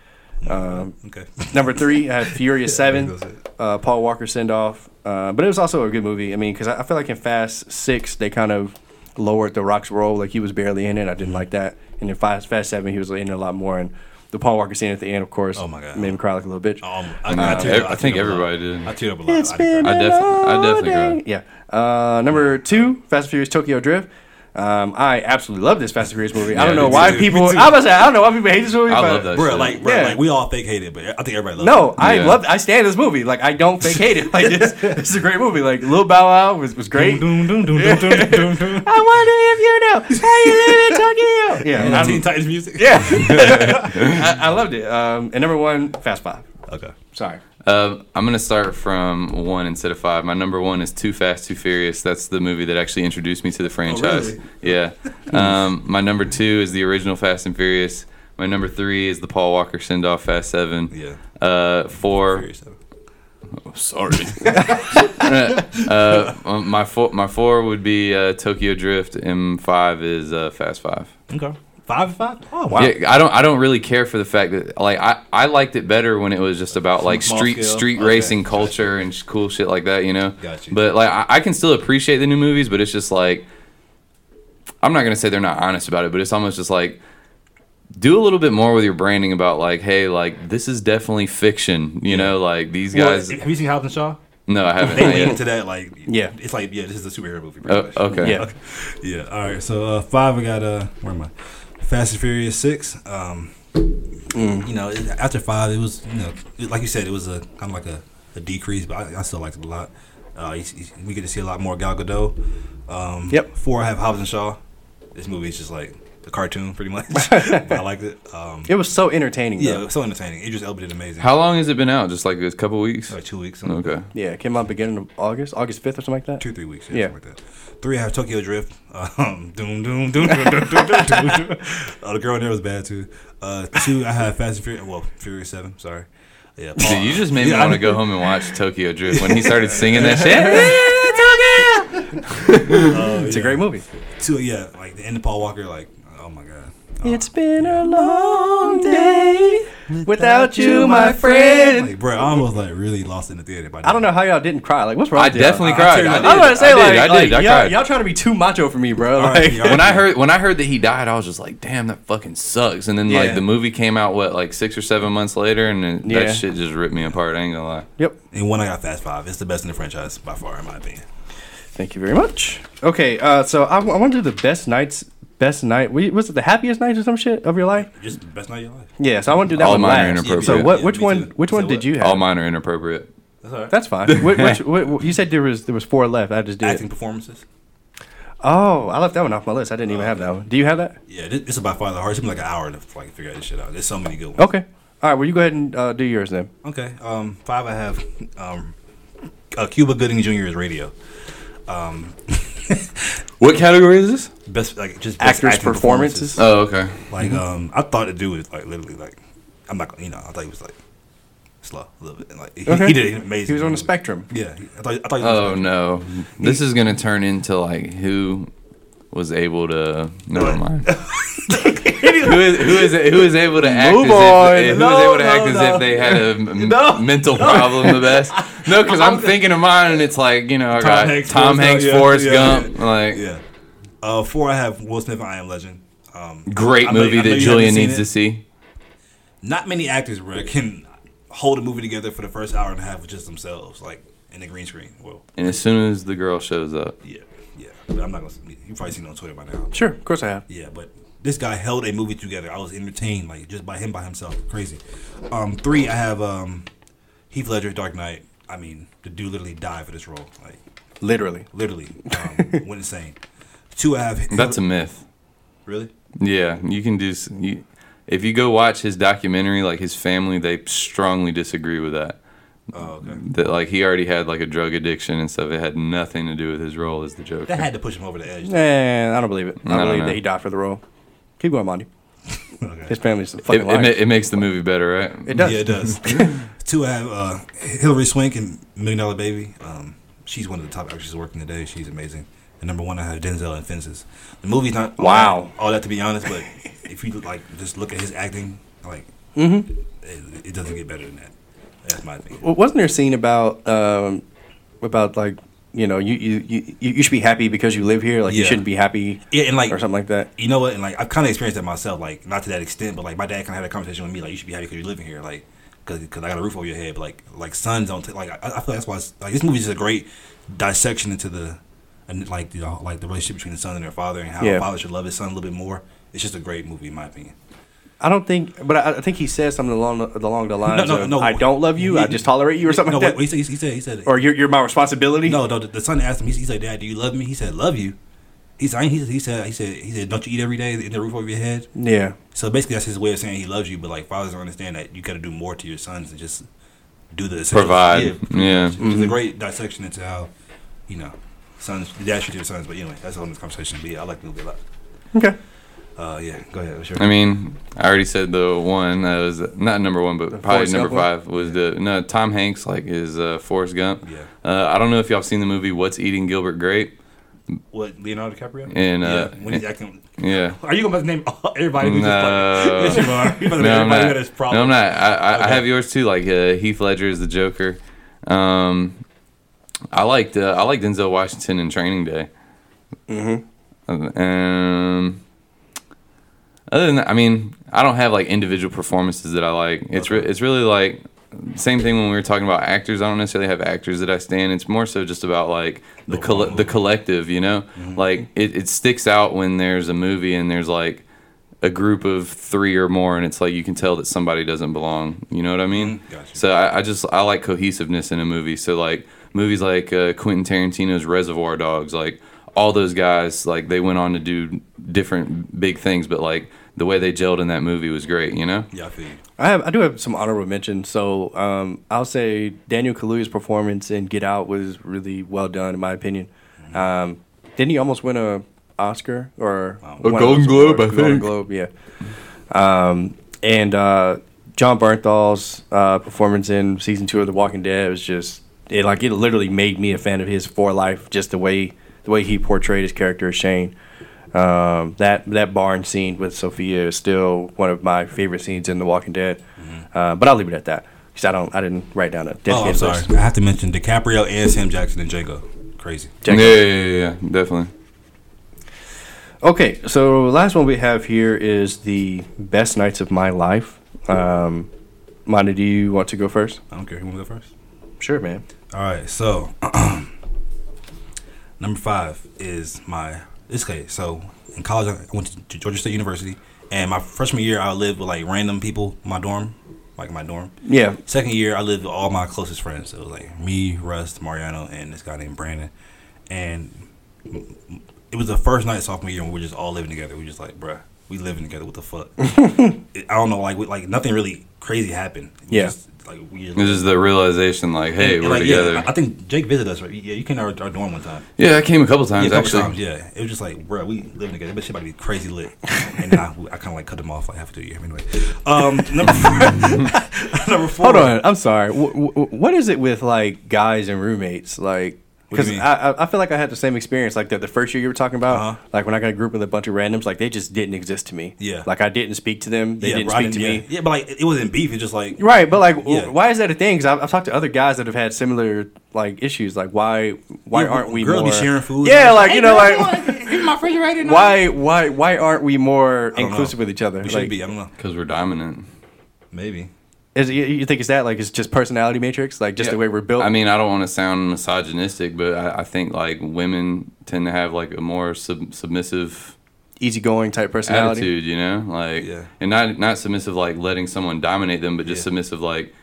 Um, Okay. number three, I had Furious Seven, uh, Paul Walker send off. Uh, but it was also a good movie. I mean, because I, I feel like in Fast Six they kind of lowered the Rock's role, like he was barely in it. I didn't like that. And in Fast Fast Seven, he was in it a lot more. And the Paul Walker scene at the end, of course, Oh my God. made me cry like a little bitch. Um, I, Nah, I, teared- I think teared up a everybody did. I teared up a lot. It's I did been cry. I a defi- I long definitely day. cried. Yeah. Uh, number two, Fast and Furious Tokyo Drift. Um, I absolutely love this Fast and Furious movie. I don't know why too. people. Me too. I was say I don't know why people hate this movie. I but love that Bro, shit. like, bro, Yeah. like we all fake hate it, but I think everybody loves No, it. I Yeah. love. I stand this movie. Like I don't fake hate it. Like this, this is a great movie. Like Lil Bow Wow was, was great. I wonder if you know how you live in Tokyo. Yeah, And I'm- Teen Titans music. yeah. I, I loved it. Um, and number one, Fast Five. Okay. Sorry. Uh, I'm gonna start from one instead of five. My number one is Too Fast, Too Furious. That's the movie that actually introduced me to the franchise. really? Yeah. Um, my number two is the original Fast and Furious. My number three is the Paul Walker send off Fast Seven. Yeah. Uh, four. Furious seven. Sorry. uh, um, my four, my four would be uh, Tokyo Drift, and five is uh, Fast Five. Okay. Five five. Oh wow. Yeah, I don't. I don't really care for the fact that like I, I liked it better when it was just about like Small street scale? street Okay, racing gotcha. culture and sh- cool shit like that. You know. Got you. But like I, I can still appreciate the new movies, but it's just like I'm not gonna say they're not honest about it, but it's almost just like do a little bit more with your branding about like hey like this is definitely fiction. You know like these guys. Have you seen Hobbs and Shaw? no, I haven't. They not lean yet. into that like Yeah. It's like yeah, this is a superhero movie. Oh, Pretty much. okay. Yeah. Yeah. All right. So uh, five, I got uh, where am I? Fast and Furious six. Um, you know, after five, it was you know, like you said, it was a kind of like a, a decrease, but I, I still liked it a lot. Uh, you, you- we get to see a lot more Gal Gadot. Um, Yep. Four, I have Hobbs and Shaw. This movie is just like a cartoon, pretty much. but I liked it. Um, It was so entertaining. yeah, though. it was so entertaining. Idris Elba did amazing. How long has it been out? Just like a couple weeks. Like two weeks. something like Okay. Yeah, it came out beginning of August, August fifth or something like that. two three weeks. Yeah. Yeah, something like that. Three, I have Tokyo Drift. Um, doom doom doom doom doom doom doom. doom. Oh, the girl in there was bad too. Uh, two, I have Fast and Furious. Well, Furious Seven. Sorry. Yeah. Paul- Dude, you just made me Yeah, want to go home and watch Tokyo Drift when he started singing that shit. Oh, It's a great movie. Two, yeah, like the end of Paul Walker. Like, oh my god. It's been a long day without you, my friend. Like, bro, I almost like really lost in the theater. By I don't know how y'all didn't cry. Like, what's wrong? I with y'all? definitely I- I cried. I it- I was gonna say I like, did. I like, did. I y'all, cried. y'all trying to be too macho for me, bro. All right, Like, y'all- when I heard when I heard that he died, I was just like, "Damn, that fucking sucks." And then Yeah. like the movie came out what like six or seven months later, and then Yeah. that shit just ripped me apart. I ain't gonna lie. Yep. And when I got Fast Five. It's the best in the franchise by far, in my opinion. Thank you very much. Okay, uh, so I, I want to do the best nights, best night. Was it the happiest nights or some shit of your life? Just the best night of your life. Yeah, so I want to do that All one mine are last. inappropriate. So what? Yeah, which me one? too. Which So one what? did you have? All mine are inappropriate. That's all right. That's fine. which, which, which, you said there was there was four left. I just did. acting performances. Oh, I left that one off my list. I didn't even have that one. Do you have that? Yeah, this, this is by far the hardest. It took me like an hour to like figure this shit out. There's so many good ones. Okay. All right. Well, you go ahead and uh, do yours then. Okay. Um, five I have um, uh, Cuba Gooding Jr. is radio. Um, What category is this? Best like just best Actors' acting performances? Oh, okay. Like um, I thought the dude was like literally like I'm not you know I thought he was like slow a little bit and like he, Okay. he did an amazing. He was on the spectrum. Yeah, he- I thought I thought. He was on Oh spectrum. no, this is gonna turn into like who was able to. Never mind. who is who is who is able to act Move as on. if who No, is able to no, act as no. if they had a m- No. mental problem the best? No, because I'm thinking of mine and it's like you know I Tom got Hanks, Tom Forrest Hanks, Gump, Forrest yeah, Gump, yeah. like Yeah. Uh, four I have Will Smith and I Am Legend. Um, great I know- movie I know that you Julian needs it. to see. Not many actors bro, can hold a movie together for the first hour and a half with just themselves, like in the green screen. Well, And as soon as the girl shows up, yeah, yeah. But I'm not gonna. You probably seen it on Twitter by now. Sure, of course I have. Yeah, but this guy held a movie together. I was entertained, like just by him by himself. Crazy. Um, three, I have um, Heath Ledger, Dark Knight. I mean, the dude literally died for this role. Like Literally. literally, um, went insane. Two, I have that's a myth. really. Yeah, you can do. You, if you go watch his documentary, like his family, they strongly disagree with that. Oh, okay. That like he already had like a drug addiction and stuff. It had nothing to do with his role as the Joker. That had to push him over the edge. Man, I don't believe it. I, I don't believe that he died for the role. Keep going, Mondy. Okay. His family's it, fucking it, lying. ma- it makes the movie better, right? It does. Yeah, it does. Two, I have uh, Hilary Swank and Million Dollar Baby. Um, she's one of the top actresses working today. She's amazing. And number one, I have Denzel in Fences. The movie's not Wow. that, all that to be honest, but if you like just look at his acting, like Mm-hmm. it, it doesn't get better than that. That's my opinion. Well, wasn't there a scene about um, about like you know you, you you you should be happy because you live here, like you shouldn't be happy Yeah, and like or something like that. you know what? And like I've kind of experienced that myself. Like not to that extent, but like my dad kind of had a conversation with me. Like you should be happy because you're living here. Like because I got a roof over your head. But like like sons don't take. Like I, I feel that's why it's, like this movie is a great dissection into the and like you know like the relationship between the son and their father and how Yeah. a father should love his son a little bit more. It's just a great movie in my opinion. I don't think, but I, I think he said something along the, along the lines no, of no. "I don't love you, I just tolerate you" or something no, like what that. he said, he said, he said, Or you're, you're my responsibility. no, no. The, the son asked him. He, he said, "Dad, do you love me?" He said, "Love you." He said, he said, he said, he said, he said, "Don't you eat every day in the roof over your head?" Yeah, So basically, that's his way of saying he loves you. But like fathers don't understand that you got to do more to your sons and just do the. Provide. Yeah. Which is a mm-hmm. great dissection into how you know sons, the dad should do their sons. But anyway, that's a whole other conversation. But yeah, I like the movie a lot. okay. Uh, yeah, go ahead. What's your- I mean, I already said the one that was not number one, but probably Forrest number Gump one? five was the no Tom Hanks like is uh, Forrest Gump. Yeah. Uh, I don't know if y'all seen the movie What's Eating Gilbert Grape. what Leonardo DiCaprio? And, uh, yeah, when he's acting. Yeah. Are you gonna name everybody who's No. just playing? Yes, you are. You better No, name I'm everybody not. who No. I'm not. I, I, I have yours too. Like uh, Heath Ledger is the Joker. Um, I liked uh, I liked Denzel Washington in Training Day. Mm-hmm. Um, other than that, I mean, I don't have like individual performances that I like. It's re- it's really like same thing when we were talking about actors. I don't necessarily have actors that I stand. It's more so just about like the The coll- the collective. You know, like it, it sticks out when there's a movie and there's like a group of three or more, and it's like you can tell that somebody doesn't belong. You know what I mean? Mhm, gotcha. So I, I just I like cohesiveness in a movie. So like movies like uh, Quentin Tarantino's Reservoir Dogs, like all those guys, like they went on to do different big things, but like the way they gelled in that movie was great. You know? Yeah, I feel you. I have I do have some honorable mentions. So um, I'll say Daniel Kaluuya's performance in Get Out was really well done in my opinion. Um, didn't he almost win a Oscar or A Golden Globe, awards? I Golden think. Globe, yeah. Um, and uh, Jon Bernthal's uh, performance in season two of The Walking Dead was just it like it literally made me a fan of his for life. Just the way the way he portrayed his character as Shane. Um, that that barn scene with Sophia is still one of my favorite scenes in The Walking Dead. Uh, but I'll leave it at that because I don't I didn't write down a Oh, I'm sorry. list. I have to mention DiCaprio and Sam Jackson and Django. Crazy. Jack- Yeah, yeah, yeah, yeah, definitely. Okay, so last one we have here is the best nights of my life. Um, Mondy, do you want to go first? I don't care. Who want to go first? Sure, man. All right, so number five is my this case. So in college, I went to Georgia State University, and my freshman year, I lived with like random people in my dorm, like my dorm. Yeah. Second year, I lived with all my closest friends. So it was like me, Russ, Mariano, and this guy named Brandon. And it was the first night sophomore year when we were just all living together. We were just like, bruh, we living together. What the fuck? I don't know. Like, we, like nothing really crazy happened. Yeah. Just, like we just, This is the realization, like, hey, and, we're like, together. Yeah, I I think Jake visited us. Right? Yeah, you came to our, our dorm one time. Yeah, I came a couple times Yeah, a couple actually. times. Yeah, it was just like, bro, we living together. But shit about to be crazy lit. and I, I kind of like cut them off like half a year. Anyway, um, number four. number four. Hold on. I'm sorry. W- w- what is it with like guys and roommates? Like, What do you because? I, I- I feel like I had the same experience. Like the, the first year you were talking about, Uh-huh. like when I got a group with a bunch of randoms, like they just didn't exist to me. Yeah. Like I didn't speak to them. They yeah, didn't bro, speak to yeah. me. Yeah, but like it wasn't beef. It's just like Right, but like, Yeah. why is that a thing? Because I've, I've talked to other guys that have had similar like issues. Like, why why Yeah, aren't we girls more be sharing food. Yeah, like you know, like my refrigerator. why why why aren't we more don't know. inclusive with each other? We Like, should be. I don't know. Because we're dominant. Maybe. Is, you, you think it's that like it's just personality matrix, like just the way we're built? I mean, I don't want to sound misogynistic, but I, I think like women tend to have like a more sub- submissive easygoing type personality. attitude, you know, like Yeah. and not not submissive like letting someone dominate them, but just Yeah. submissive like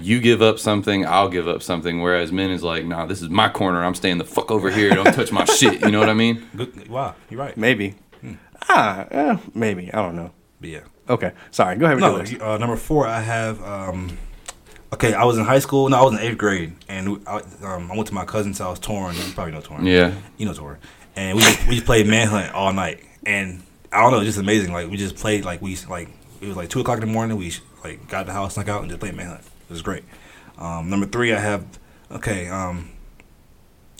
you give up something, I'll give up something. Whereas men is like, nah, this is my corner. I'm staying the fuck over here. Don't touch my shit. You know what I mean? Good. Wow, you're right. Maybe. Ah, eh, maybe. I don't know. But yeah. Okay, sorry. Go ahead No, uh, number four, I have. Um, okay, I was in high school. No, I was in eighth grade, and I, um, I went to my cousin's house, Torn. You probably know Torn. Yeah. you know Torn. And we just, we just played manhunt all night, and I don't know, it's just amazing. Like we just played like we like it was like two o'clock in the morning. We like got the house, snuck out, and just played manhunt. It was great. Um, number three, I have. Okay, um,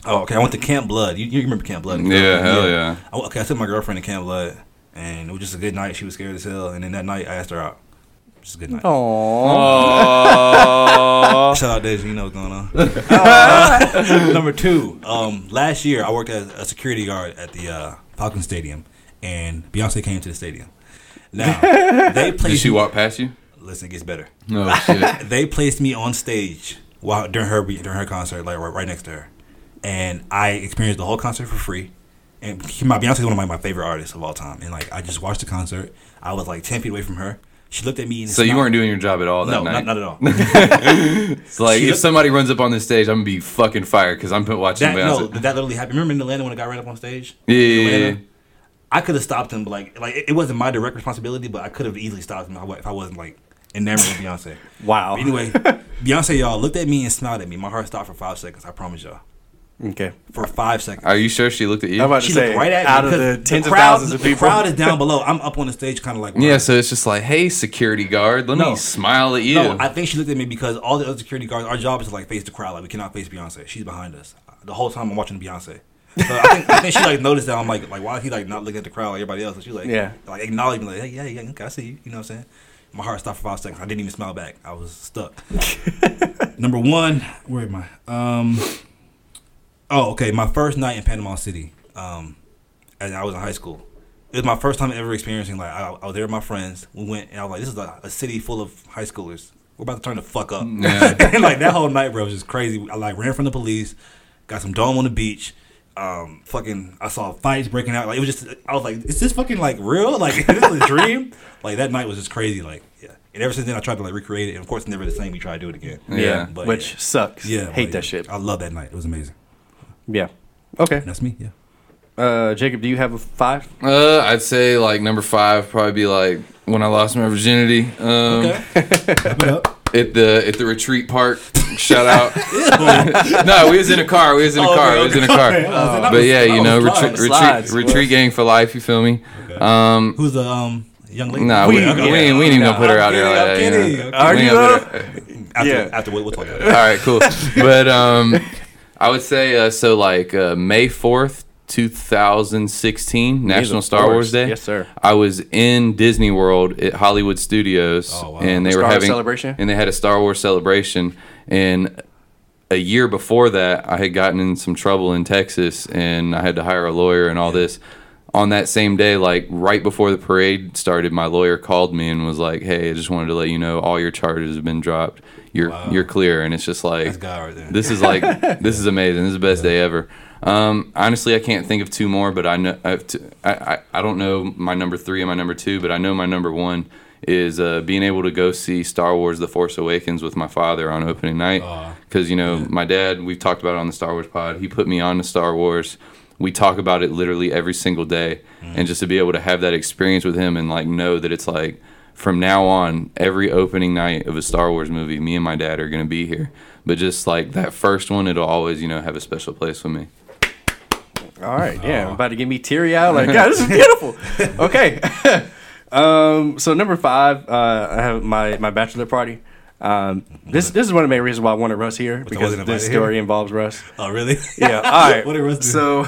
Oh, okay. I went to Camp Blood. You, you remember Camp Blood? Yeah, hell yeah. I, okay, I took my girlfriend to Camp Blood, and it was just a good night. She was scared as hell, and then that night I asked her out. Just a good night. Oh. Shout out Daisy, you know what's going on. Uh, number two, um, last year I worked as a security guard at the uh, Falcon Stadium, and Beyonce came to the stadium. Now they Did placed she me- walk past you? Listen, it gets better. No shit. They placed me on stage while during her during her concert, like right, right next to her, and I experienced the whole concert for free. And my Beyonce is one of my, my favorite artists of all time, and like I just watched the concert. I was like ten feet away from her. She looked at me and So you smiled. weren't doing your job at all that no, night? not, not at all. It's like She if looked- somebody runs up on this stage, I'm gonna be fucking fired because I'm watching That no, Beyonce. that literally happened. Remember in Atlanta when a guy ran up on stage? Yeah, In yeah, yeah, Atlanta? yeah. I could have stopped him, but like, like it wasn't my direct responsibility, but I could have easily stopped him if I wasn't like enamored with Beyonce. Wow. But anyway, Beyonce, y'all looked at me and smiled at me. My heart stopped for five seconds. I promise y'all, Okay. for five seconds. Are you sure she looked at you? I'm about to She say, looked right at me out of the tens of crowd, thousands of the crowd is down below. I'm up on the stage, kind of like yeah, so it's just like, hey, security guard, let No. me smile at you. No, I think she looked at me because all the other security guards, our job is to like face the crowd. Like we cannot face Beyonce. She's behind us. The whole time I'm watching Beyonce. So I think, I think she like noticed that I'm like like why is he like not looking at the crowd like everybody else? So she like Yeah. like acknowledged me like hey yeah yeah okay, I see you. You know what I'm saying? My heart stopped for five seconds. I didn't even smile back. I was stuck. Number one, where am I? Um. Oh, okay. My first night in Panama City. Um, and I was in high school. It was my first time ever experiencing like I, I was there with my friends. We went and I was like, this is a, a city full of high schoolers. We're about to turn the fuck up. Yeah. and like that whole night, bro, was just crazy. I like ran from the police, got some dome on the beach. Um, fucking, I saw fights breaking out. Like it was just, I was like, is this fucking like real? Like is this a dream? Like that night was just crazy. Like yeah. And ever since then, I tried to like recreate it. And of course, never the same. We try to do it again. Yeah. But, Which yeah. sucks. Yeah, Hate but, that shit. I love that night. It was amazing. Yeah. Okay. And that's me. Yeah. Uh, Jacob, do you have a five? Uh, I'd say like number five probably be like when I lost my virginity. Um, Wrap it up. At the at the retreat park. Shout out. no, we was in a car. We was in a Oh, car. okay, We was in a car. Okay. I was like, that But yeah, you know, retreat retreat retreat gang for life. You feel me? Um, Who's the um young lady? nah, we, we, Okay. ain't, we ain't even gonna put her out there I'm like that. You know? Are We you gonna put her- After, Yeah. after we'll, we'll talk about it. All right, cool. But um, I would say uh, so. Like uh, May fourth, two thousand sixteen, National Star course. Wars Day. Yes, sir. I was in Disney World at Hollywood Studios, Oh, wow. and they Star were Wars having celebration? and they had a Star Wars celebration. And a year before that, I had gotten in some trouble in Texas, and I had to hire a lawyer and all this. On that same day, like right before the parade started, my lawyer called me and was like, "Hey, I just wanted to let you know all your charges have been dropped. You're Wow. you're clear." And it's just like right this is like this is amazing. This is the best day ever. Um, honestly, I can't think of two more, but I know I, to, I, I I don't know my number three and my number two, but I know my number one is uh, being able to go see Star Wars: The Force Awakens with my father on opening night. Because you know my dad, we've talked about it on the Star Wars pod. He put me on to Star Wars. We talk about it literally every single day, and just to be able to have that experience with him and like know that it's like from now on, every opening night of a Star Wars movie, me and my dad are gonna be here. But just like that first one, it'll always, you know, have a special place with me. All right, yeah, I'm about to get me teary out. Like, God, this is beautiful. okay, um, so number five, uh, I have my my bachelor party. Um, this this is one of the main reasons why I wanted Russ here because this story here? involves Russ. Oh, really? Yeah. All right. What did Russ do? So,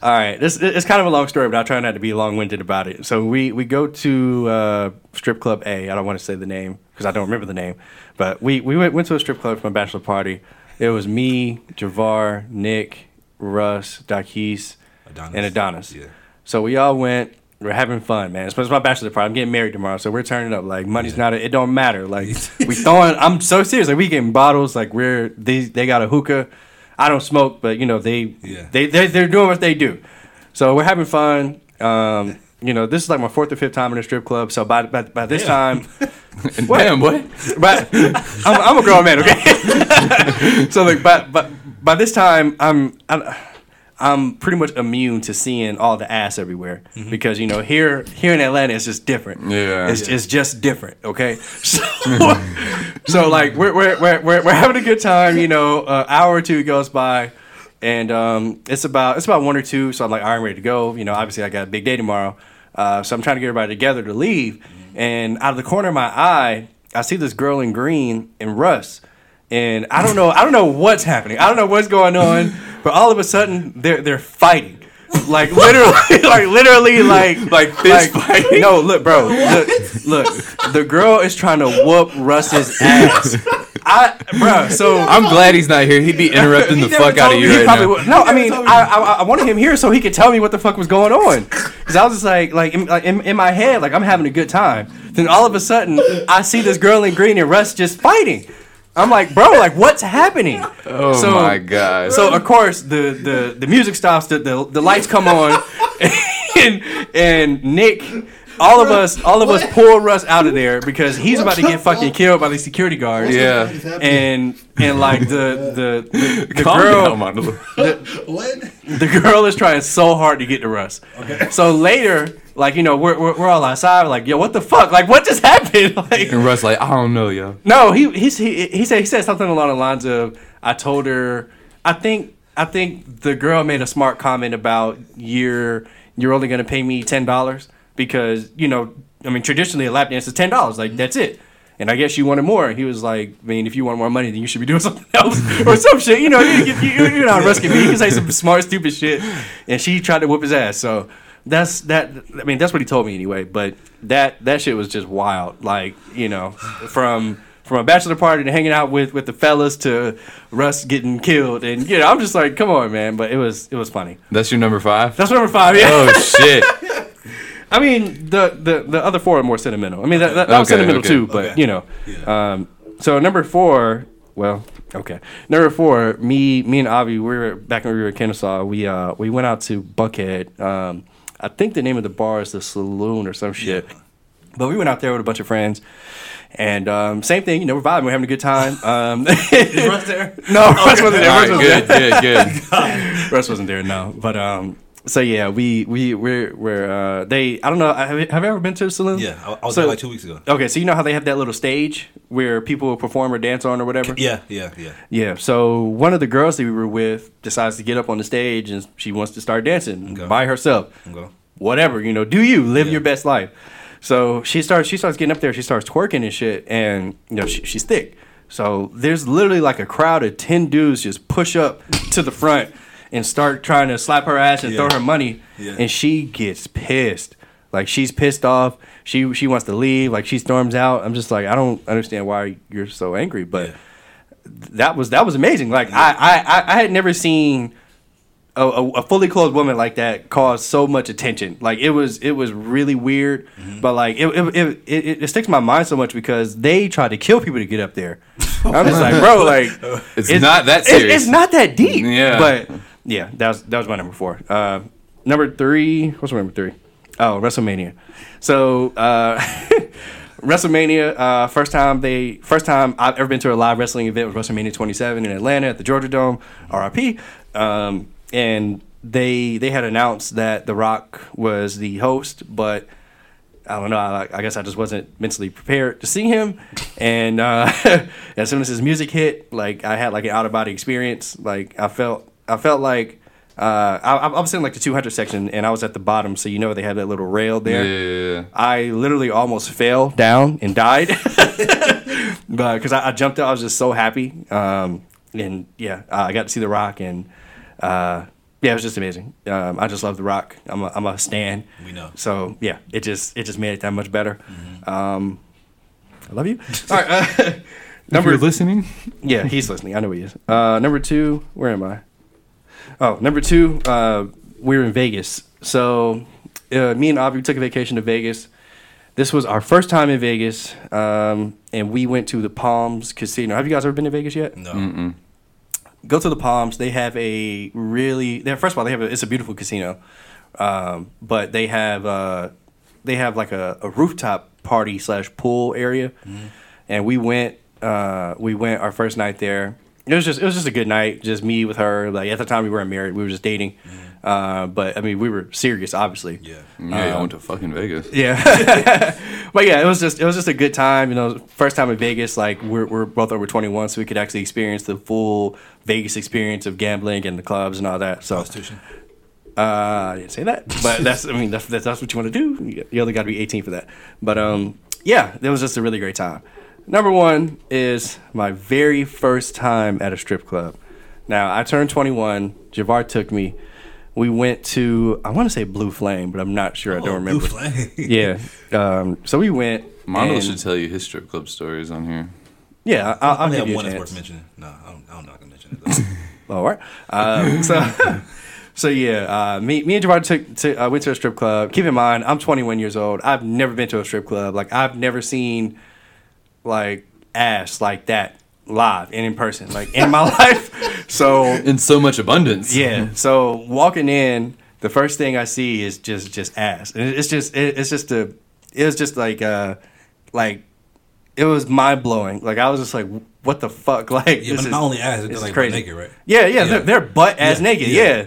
all right. This it's kind of a long story, but I'll try not to be long winded about it. So we we go to uh, strip club A. I don't want to say the name because I don't remember the name, but we we went, went to a strip club for my bachelor party. It was me, Javar, Nick, Russ, Dakis, and Adonis. Yeah. So we all went. We're having fun, man. It's it's my bachelor party. I'm getting married tomorrow, so we're turning up. Like money's not. A, it don't matter. Like we throwing. I'm so serious. Like we getting bottles. Like we're they they got a hookah. I don't smoke, but you know they Yeah. they they they're doing what they do. So we're having fun. Um, you know, this is like my fourth or fifth time in a strip club. So by by, by this time, And damn, what? but I'm, I'm a grown man, okay? so like, but but by this time, I'm, I'm I'm pretty much immune to seeing all the ass everywhere because you know here here in Atlanta it's just different. Yeah. it's, it's just different. Okay, so so like we're we're, we're we're having a good time. You know, an hour or two goes by. And um, it's about it's about one or two, so I'm like, all right, I'm ready to go. You know, obviously I got a big day tomorrow, uh, so I'm trying to get everybody together to leave. And out of the corner of my eye, I see this girl in green and Russ, and I don't know, I don't know what's happening. I don't know what's going on, but all of a sudden they're they're fighting. Like literally, like literally, like Like fist fighting? No, look, bro, look, look. The girl is trying to whoop Russ's ass. I, bro. So I'm glad he's not here. He'd be interrupting the He never fuck out of you he right probably now. would- No, I mean, I, I I wanted him here so he could tell me what the fuck was going on. Because I was just like, like in, like, in, in my head, like I'm having a good time. Then all of a sudden, I see this girl in green and Russ just fighting. I'm like, bro, like what's happening? Oh So- my god. So of course the the, the music stops, the, the the lights come on, and and Nick, all of us, all of us pull Russ out of there because he's about to get fucking killed by the security guards. yeah. And and like the the the, the Calm girl down, my little- What? the girl is trying so hard to get to Russ. Okay. So later, like you know, we're, we're, we're all outside, like yo, what the fuck? Like what just happened? Like And Russ like, I don't know, yo. no, he he he, he said he said something along the lines of I told her I think I think the girl made a smart comment about you're you're only gonna pay me ten dollars because you know I mean traditionally a lap dance is ten dollars like mm-hmm. that's it. And I guess you wanted more. And he was like, I mean, if you want more money, then you should be doing something else or some shit. You know, you, you, you, you know how Russ can. He can say some smart, stupid shit. And she tried to whoop his ass. So that's that. I mean, that's what he told me anyway. But that that shit was just wild. Like, you know, from from a bachelor party to hanging out with with the fellas to Russ getting killed. And you know, I'm just like, come on, man. But it was it was funny. That's your number five? That's number five. Yeah. oh shit. I mean, the, the the other four are more sentimental. I mean, that, that, that was Okay, sentimental okay. too, but Okay. you know. Um, so number four, well, okay. Number four, me me and Avi, we were back when we were in Kennesaw. We uh we went out to Buckhead. Um, I think the name of the bar is the Saloon or some shit. But we went out there with a bunch of friends. And um, same thing, you know, we're vibing, we're having a good time. Um, Russ there? no, Russ wasn't there. Russ right, wasn't there. good, good, good. Russ wasn't there, no. But um, so yeah, we we we're we're uh, they. I don't know. Have you, have you ever been to a saloon? Yeah, I, I was So- there like two weeks ago. Okay, so you know how they have that little stage where people perform or dance on or whatever. Yeah, yeah, yeah. Yeah. So one of the girls that we were with decides to get up on the stage and she wants to start dancing Okay. by herself. Okay. Whatever, you know, do you live Yeah. your best life? So she starts she starts getting up there, she starts twerking and shit, and you know she, she's thick. So there's literally like a crowd of ten dudes just push up to the front and start trying to slap her ass and Yeah. throw her money, Yeah. and she gets pissed. Like she's pissed off. She she wants to leave. Like she storms out. I'm just like I don't understand why you're so angry, but Yeah. that was that was amazing. Like I, I I- had never seen a, a, a fully clothed woman like that cause so much attention. Like it was it was really weird, Mm-hmm. but like it it, it it it sticks in my mind so much because they tried to kill people to get up there. I'm just like, bro, like It's not that it's- serious. It's, not that deep. Yeah. but yeah, that was that was my number four. Uh, number three, what's my number three? Oh, WrestleMania. So. Uh, WrestleMania, uh, first time they, first time I've ever been to a live wrestling event was WrestleMania 27 in Atlanta at the Georgia Dome, RIP. Um, and they they had announced that The Rock was the host, but I don't know. I, I guess I just wasn't mentally prepared to see him. And uh, as soon as his music hit, like I had like an out of body experience. Like I felt, I felt like uh, I, I was in like the 200 section, and I was at the bottom, so you know they had that little rail there. yeah, yeah. I literally almost fell down and died, but because I, I jumped out, I was just so happy. Um, and yeah, uh, I got to see The Rock, and uh, yeah, it was just amazing. Um, I just love The Rock. I'm a, I'm a stan. We know. So yeah, it just it just made it that much better. Um, I love you. All right, uh, Number listening. yeah, he's listening. I know he is. Uh, number two, where am I? Oh, number two, uh, we were in Vegas. So, uh, me and Avi took a vacation to Vegas. This was our first time in Vegas, um, and we went to the Palms Casino. Have you guys ever been to Vegas yet? No. Go to the Palms. They have a really. They have, first of all, they have a, it's a beautiful casino, um, but they have uh, they have like a, a rooftop party slash pool area, and we went. Uh, we went our first night there. It was just it was just a good night. Just me with her. Like at the time we weren't married. We were just dating. Uh, but I mean we were serious, obviously. Yeah. Yeah, I went to fucking Vegas. Yeah, but yeah, it was just it was just a good time. You know, first time in Vegas. Like we're we're both over twenty one, so we could actually experience the full Vegas experience of gambling and the clubs and all that. So uh, I didn't say that, but that's I mean that's that's, that's what you want to do. You, you only got to be eighteen for that. But um, yeah, it was just a really great time. Number one is my very first time at a strip club. Now I turned 21. Javar took me. We went to I want to say Blue Flame, but I'm not sure. I don't Oh, remember. Blue Flame. Yeah. Um, so we went. Mondo and- should tell you his strip club stories on here. Yeah, I'll, I I'll only give have you a one that's worth mentioning. No, I don't, I don't know. I can mention it. Though. All right. Um, so, so yeah, uh, me, me and Javar took to, uh, went to a strip club. Keep in mind, I'm 21 years old. I've never been to a strip club. Like I've never seen like ass like that live and in person, like in my life. So In so much abundance. yeah. So walking in, the first thing I see is just just ass, and it's just it, it's just a it was just like uh like it was mind blowing. Like I was just like, what the fuck? Like Yeah, this but is- not only ass, this they're like crazy. naked, right? Yeah, yeah, Yeah. They're, they're butt ass Yeah, naked. yeah. Yeah.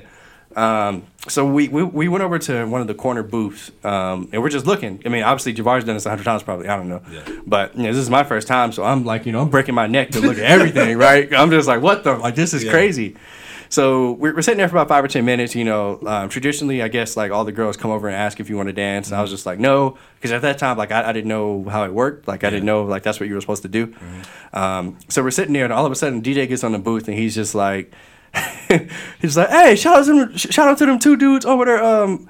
Um, so we, we we went over to one of the corner booths, um, and we're just looking. I mean, obviously Javar's done this a hundred times, probably. I don't know, Yeah. but you know, this is my first time, so I'm like, you know, I'm breaking my neck to look at everything, right? I'm just like, what the like, this is Yeah. crazy. So we're, we're sitting there for about five or ten minutes. You know, um, traditionally, I guess like all the girls come over and ask if you want to dance, and I was just like, no, because at that time, like I, I didn't know how it worked. Like I didn't know like that's what you were supposed to do. Um, so we're sitting there, and all of a sudden, DJ gets on the booth, and he's just like, he's like, hey, shout out to them, shout out to them two dudes over there. Um,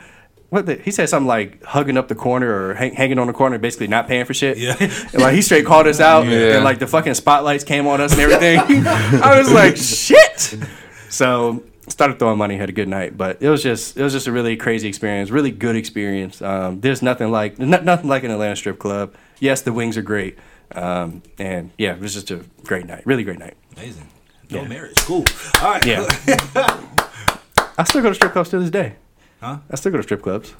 what the, he said something like hugging up the corner or hang, hanging on the corner, basically not paying for shit. Yeah. And like he straight called us out, Yeah. and like the fucking spotlights came on us and everything. I was like, shit. So started throwing money, had a good night, but it was just it was just a really crazy experience, really good experience. Um, there's nothing like no- nothing like an Atlanta strip club. Yes, the wings are great, um, and yeah, it was just a great night, really great night. Amazing. No Yeah. marriage. Cool. All right. Yeah. I still go to strip clubs to this day. Huh? I still go to strip clubs.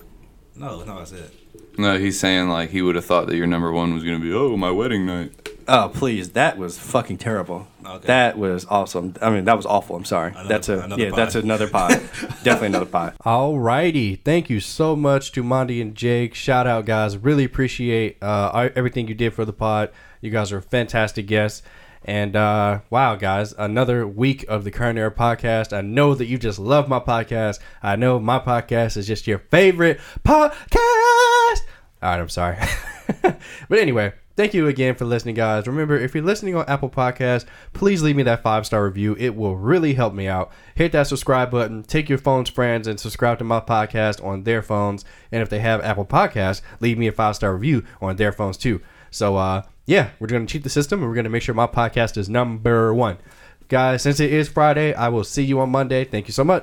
No, that's not what I said. No, he's saying like he would have thought that your number one was gonna be oh my wedding night. Oh please, that was fucking terrible. Okay. That was awesome. I mean, that was awful. I'm sorry. Another- that's a yeah. pie. That's another pie. Definitely another pie. Alrighty, thank you so much to Mondy and Jake. Shout out, guys. Really appreciate uh, everything you did for the pod. You guys are fantastic guests. And uh, wow, guys, another week of the Current podcast. I know that you just love my podcast. I know my podcast is just your favorite podcast. All right, I'm sorry. but anyway, thank you again for listening, guys. Remember, if you're listening on Apple Podcasts, please leave me that five star review. It will really help me out. Hit that subscribe button. Take your phone's friends and subscribe to my podcast on their phones. And if they have Apple Podcasts, leave me a five star review on their phones too. So, uh, yeah, we're going to cheat the system and we're going to make sure my podcast is number one. Guys, since it is Friday, I will see you on Monday. Thank you so much.